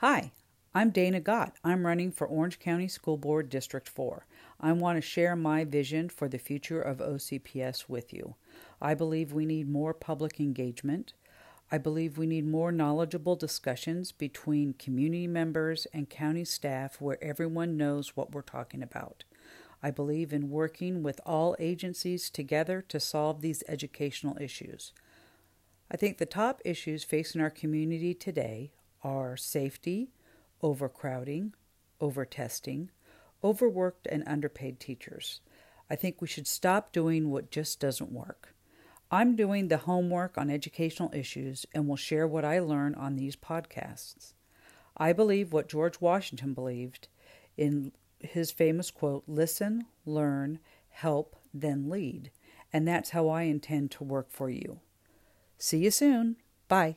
Hi, I'm Dana Gott. I'm running for Orange County School Board District 4. I want to share my vision for the future of OCPS with you. I believe we need more public engagement. I believe we need more knowledgeable discussions between community members and county staff where everyone knows what we're talking about. I believe in working with all agencies together to solve these educational issues. I think the top issues facing our community today are safety, overcrowding, overtesting, overworked and underpaid teachers. I think we should stop doing what just doesn't work. I'm doing the homework on educational issues and will share what I learn on these podcasts. I believe what George Washington believed in his famous quote listen, learn, help, then lead. And that's how I intend to work for you. See you soon. Bye.